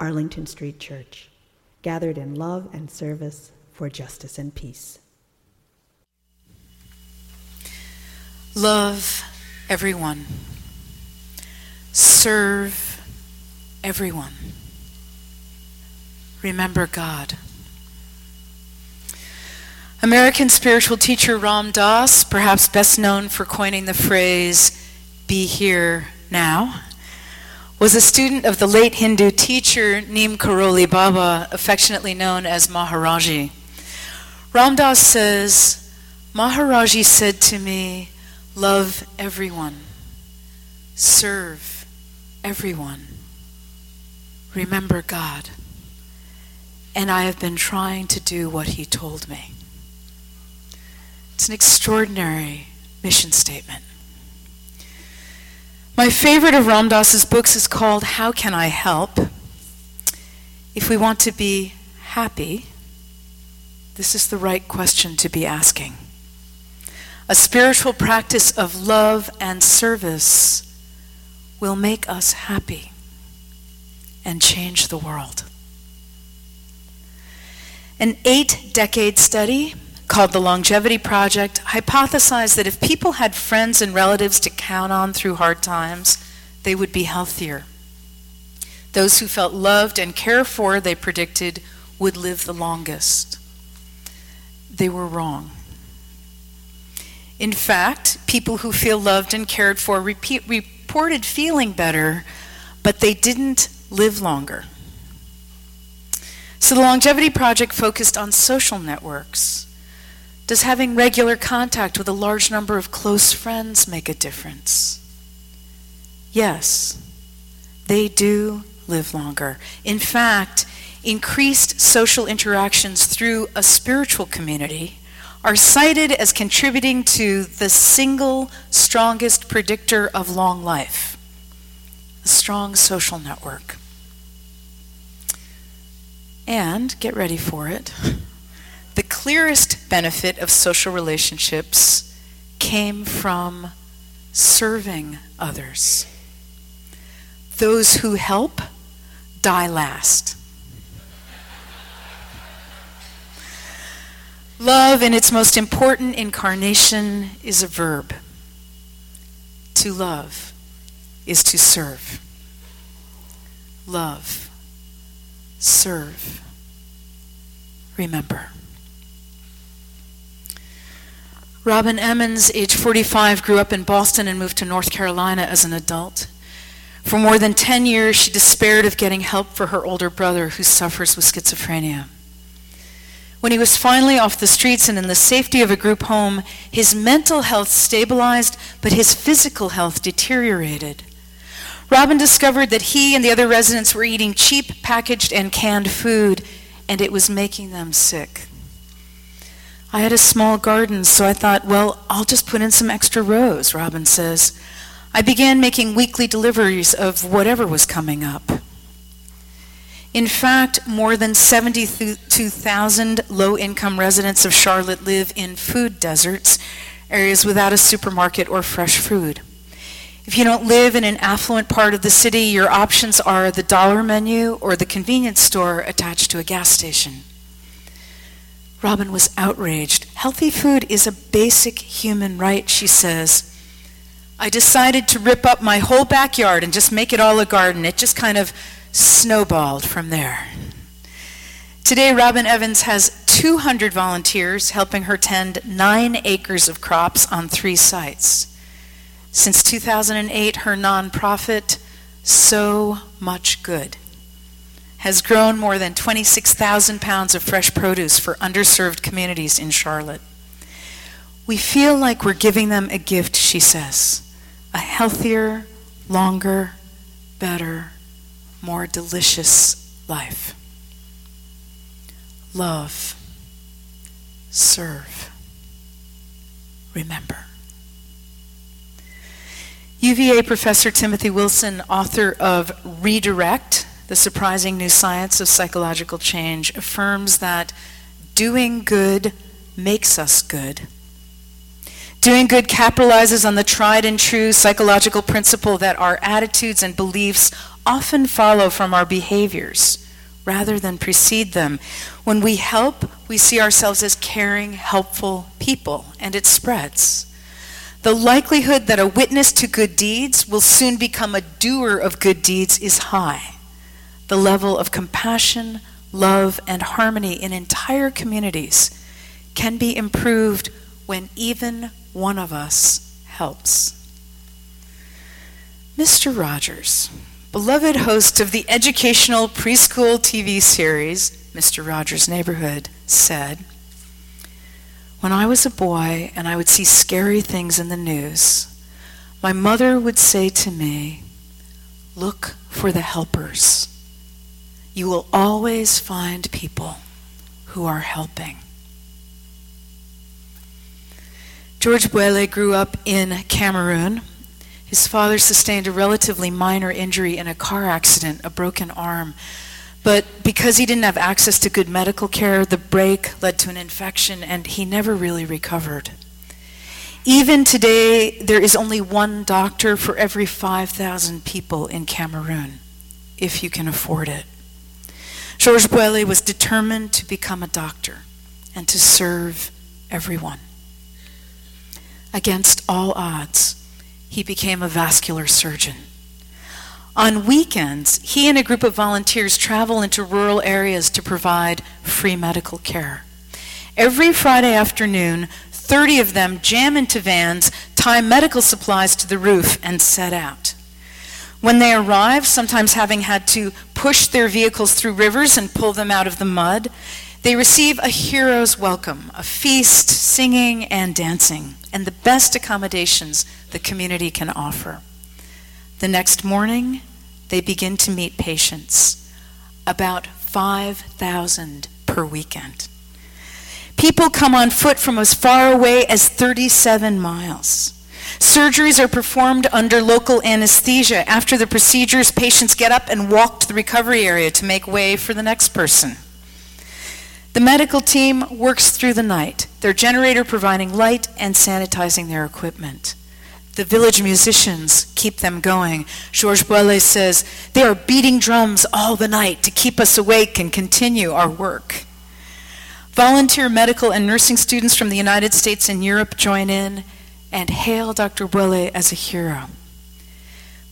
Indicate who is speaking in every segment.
Speaker 1: Arlington Street Church, gathered in love and service for justice and peace.
Speaker 2: Love everyone. Serve everyone. Remember God. American spiritual teacher Ram Dass, perhaps best known for coining the phrase, be here now, was a student of the late Hindu teacher Neem Karoli Baba, affectionately known as Maharaji. Ram Dass says, Maharaji said to me, Love everyone, serve everyone, remember God. And I have been trying to do what he told me. It's an extraordinary mission statement. My favorite of Ram Dass's books is called How Can I Help? If we want to be happy, this is the right question to be asking. A spiritual practice of love and service will make us happy and change the world. An eight decade study called the Longevity Project hypothesized that if people had friends and relatives to count on through hard times, they would be healthier. Those who felt loved and cared for, they predicted, would live the longest. They were wrong. In fact, people who feel loved and cared for repeat, reported feeling better, but they didn't live longer. So the Longevity Project focused on social networks does having regular contact with a large number of close friends make a difference? Yes, they do live longer. In fact, increased social interactions through a spiritual community are cited as contributing to the single strongest predictor of long life a strong social network. And get ready for it. The clearest benefit of social relationships came from serving others. Those who help die last. Love, in its most important incarnation, is a verb. To love is to serve. Love, serve, remember. Robin Emmons, age 45, grew up in Boston and moved to North Carolina as an adult. For more than 10 years, she despaired of getting help for her older brother who suffers with schizophrenia. When he was finally off the streets and in the safety of a group home, his mental health stabilized, but his physical health deteriorated. Robin discovered that he and the other residents were eating cheap, packaged, and canned food, and it was making them sick. I had a small garden, so I thought, well, I'll just put in some extra rows, Robin says. I began making weekly deliveries of whatever was coming up. In fact, more than 72,000 low income residents of Charlotte live in food deserts, areas without a supermarket or fresh food. If you don't live in an affluent part of the city, your options are the dollar menu or the convenience store attached to a gas station. Robin was outraged. Healthy food is a basic human right, she says. I decided to rip up my whole backyard and just make it all a garden. It just kind of snowballed from there. Today, Robin Evans has 200 volunteers helping her tend nine acres of crops on three sites. Since 2008, her nonprofit, Sow Much Good, has grown more than 26,000 pounds of fresh produce for underserved communities in Charlotte. We feel like we're giving them a gift, she says a healthier, longer, better, more delicious life. Love, serve, remember. UVA professor Timothy Wilson, author of Redirect, The Surprising New Science of Psychological Change, affirms that doing good makes us good. Doing good capitalizes on the tried and true psychological principle that our attitudes and beliefs often follow from our behaviors rather than precede them. When we help, we see ourselves as caring, helpful people, and it spreads. The likelihood that a witness to good deeds will soon become a doer of good deeds is high. The level of compassion, love, and harmony in entire communities can be improved when even one of us helps. Mr. Rogers, beloved host of the educational preschool TV series, Mr. Rogers' Neighborhood, said, When I was a boy and I would see scary things in the news, my mother would say to me, Look for the helpers. You will always find people who are helping. George Bwelle grew up in Cameroon. His father sustained a relatively minor injury in a car accident, a broken arm. But because he didn't have access to good medical care, the break led to an infection and he never really recovered. Even today, there is only one doctor for every 5,000 people in Cameroon, if you can afford it. Georges Bwelle was determined to become a doctor and to serve everyone. Against all odds, he became a vascular surgeon. On weekends, he and a group of volunteers travel into rural areas to provide free medical care. Every Friday afternoon, 30 of them jam into vans, tie medical supplies to the roof, and set out. When they arrive, sometimes having had to push their vehicles through rivers and pull them out of the mud, they receive a hero's welcome, a feast, singing, and dancing, and the best accommodations the community can offer. The next morning, they begin to meet patients, about 5,000 per weekend. People come on foot from as far away as 37 miles. Surgeries are performed under local anesthesia. After the procedures, patients get up and walk to the recovery area to make way for the next person. The medical team works through the night, their generator providing light and sanitizing their equipment. The village musicians keep them going. Georges Bwelle says, They are beating drums all the night to keep us awake and continue our work. Volunteer medical and nursing students from the United States and Europe join in and hail Dr. Bwelle as a hero.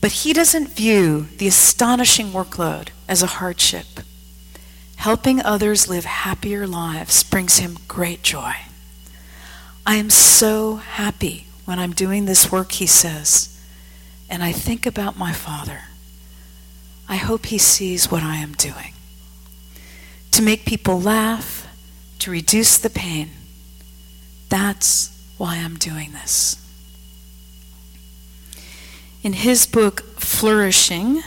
Speaker 2: But he doesn't view the astonishing workload as a hardship. Helping others live happier lives brings him great joy. I am so happy when I'm doing this work, he says, and I think about my Father. I hope he sees what I am doing. To make people laugh, to reduce the pain. That's why I'm doing this. In his book, Flourishing,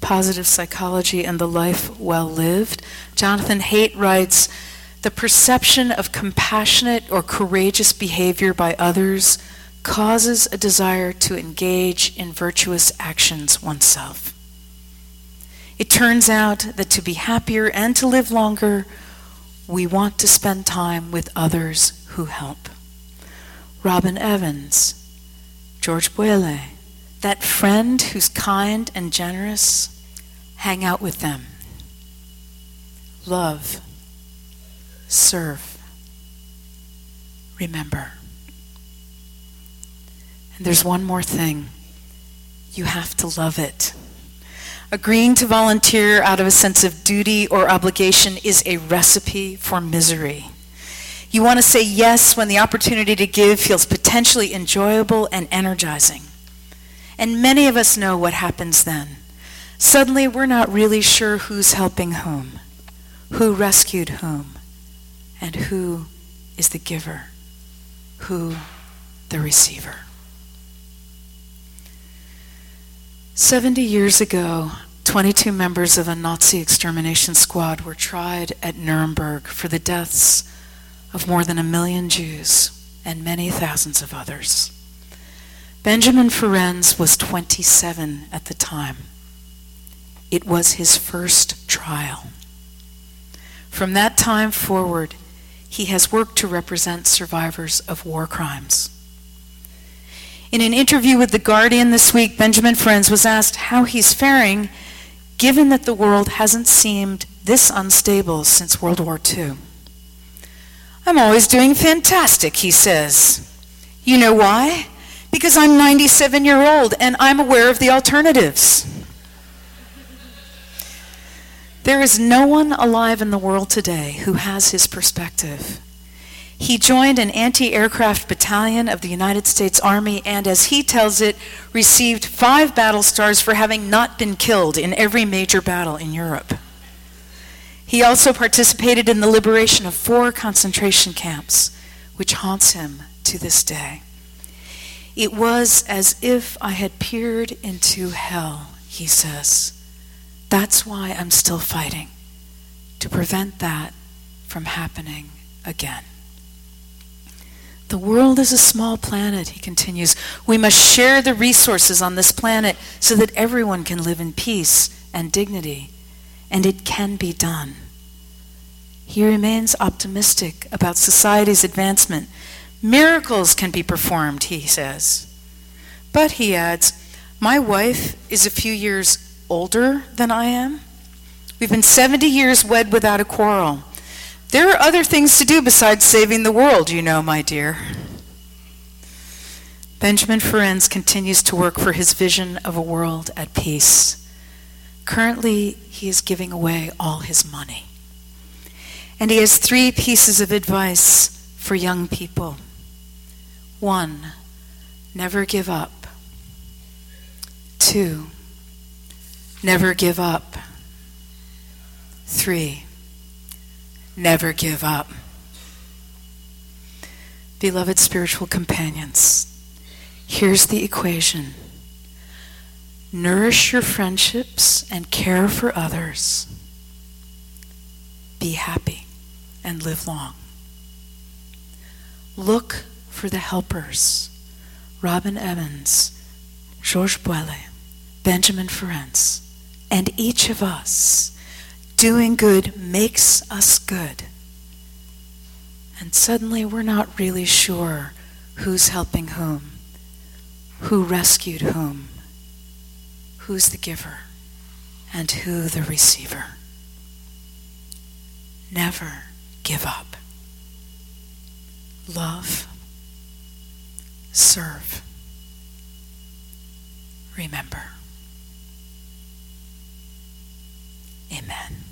Speaker 2: Positive Psychology and the Life Well Lived, Jonathan Haidt writes The perception of compassionate or courageous behavior by others causes a desire to engage in virtuous actions oneself. It turns out that to be happier and to live longer, we want to spend time with others who help. Robin Evans, George Bwelle, that friend who's kind and generous, hang out with them. Love. Serve. Remember. And there's one more thing. You have to love it. Agreeing to volunteer out of a sense of duty or obligation is a recipe for misery. You want to say yes when the opportunity to give feels potentially enjoyable and energizing. And many of us know what happens then. Suddenly, we're not really sure who's helping whom, who rescued whom, and who is the giver, who the receiver. 70 years ago, 22 members of a Nazi extermination squad were tried at Nuremberg for the deaths of more than a million Jews and many thousands of others. Benjamin Ferencz was 27 at the time. It was his first trial. From that time forward, he has worked to represent survivors of war crimes. In an interview with The Guardian this week, Benjamin Ferencz was asked how he's faring given that the world hasn't seemed this unstable since World War II. I'm always doing fantastic, he says. You know why? Because I'm 97 year old and I'm aware of the alternatives. There is no one alive in the world today who has his perspective. He joined an anti aircraft battalion of the United States Army and, as he tells it, received five battle stars for having not been killed in every major battle in Europe. He also participated in the liberation of four concentration camps, which haunts him to this day. It was as if I had peered into hell, he says. That's why I'm still fighting, to prevent that from happening again. The world is a small planet, he continues. We must share the resources on this planet so that everyone can live in peace and dignity. And it can be done. He remains optimistic about society's advancement. Miracles can be performed, he says. But, he adds, my wife is a few years older than I am. We've been 70 years wed without a quarrel. There are other things to do besides saving the world, you know, my dear. Benjamin Ferencz continues to work for his vision of a world at peace. Currently, he is giving away all his money. And he has three pieces of advice for young people. One, never give up. Two, Never give up. Three, never give up. Beloved spiritual companions, here's the equation nourish your friendships and care for others. Be happy and live long. Look for the helpers Robin Evans, Georges Bwelle, Benjamin Ferencz and each of us doing good makes us good. And suddenly we're not really sure who's helping whom, who rescued whom, who's the giver, and who the receiver. Never give up. Love. Serve. Remember. Amen.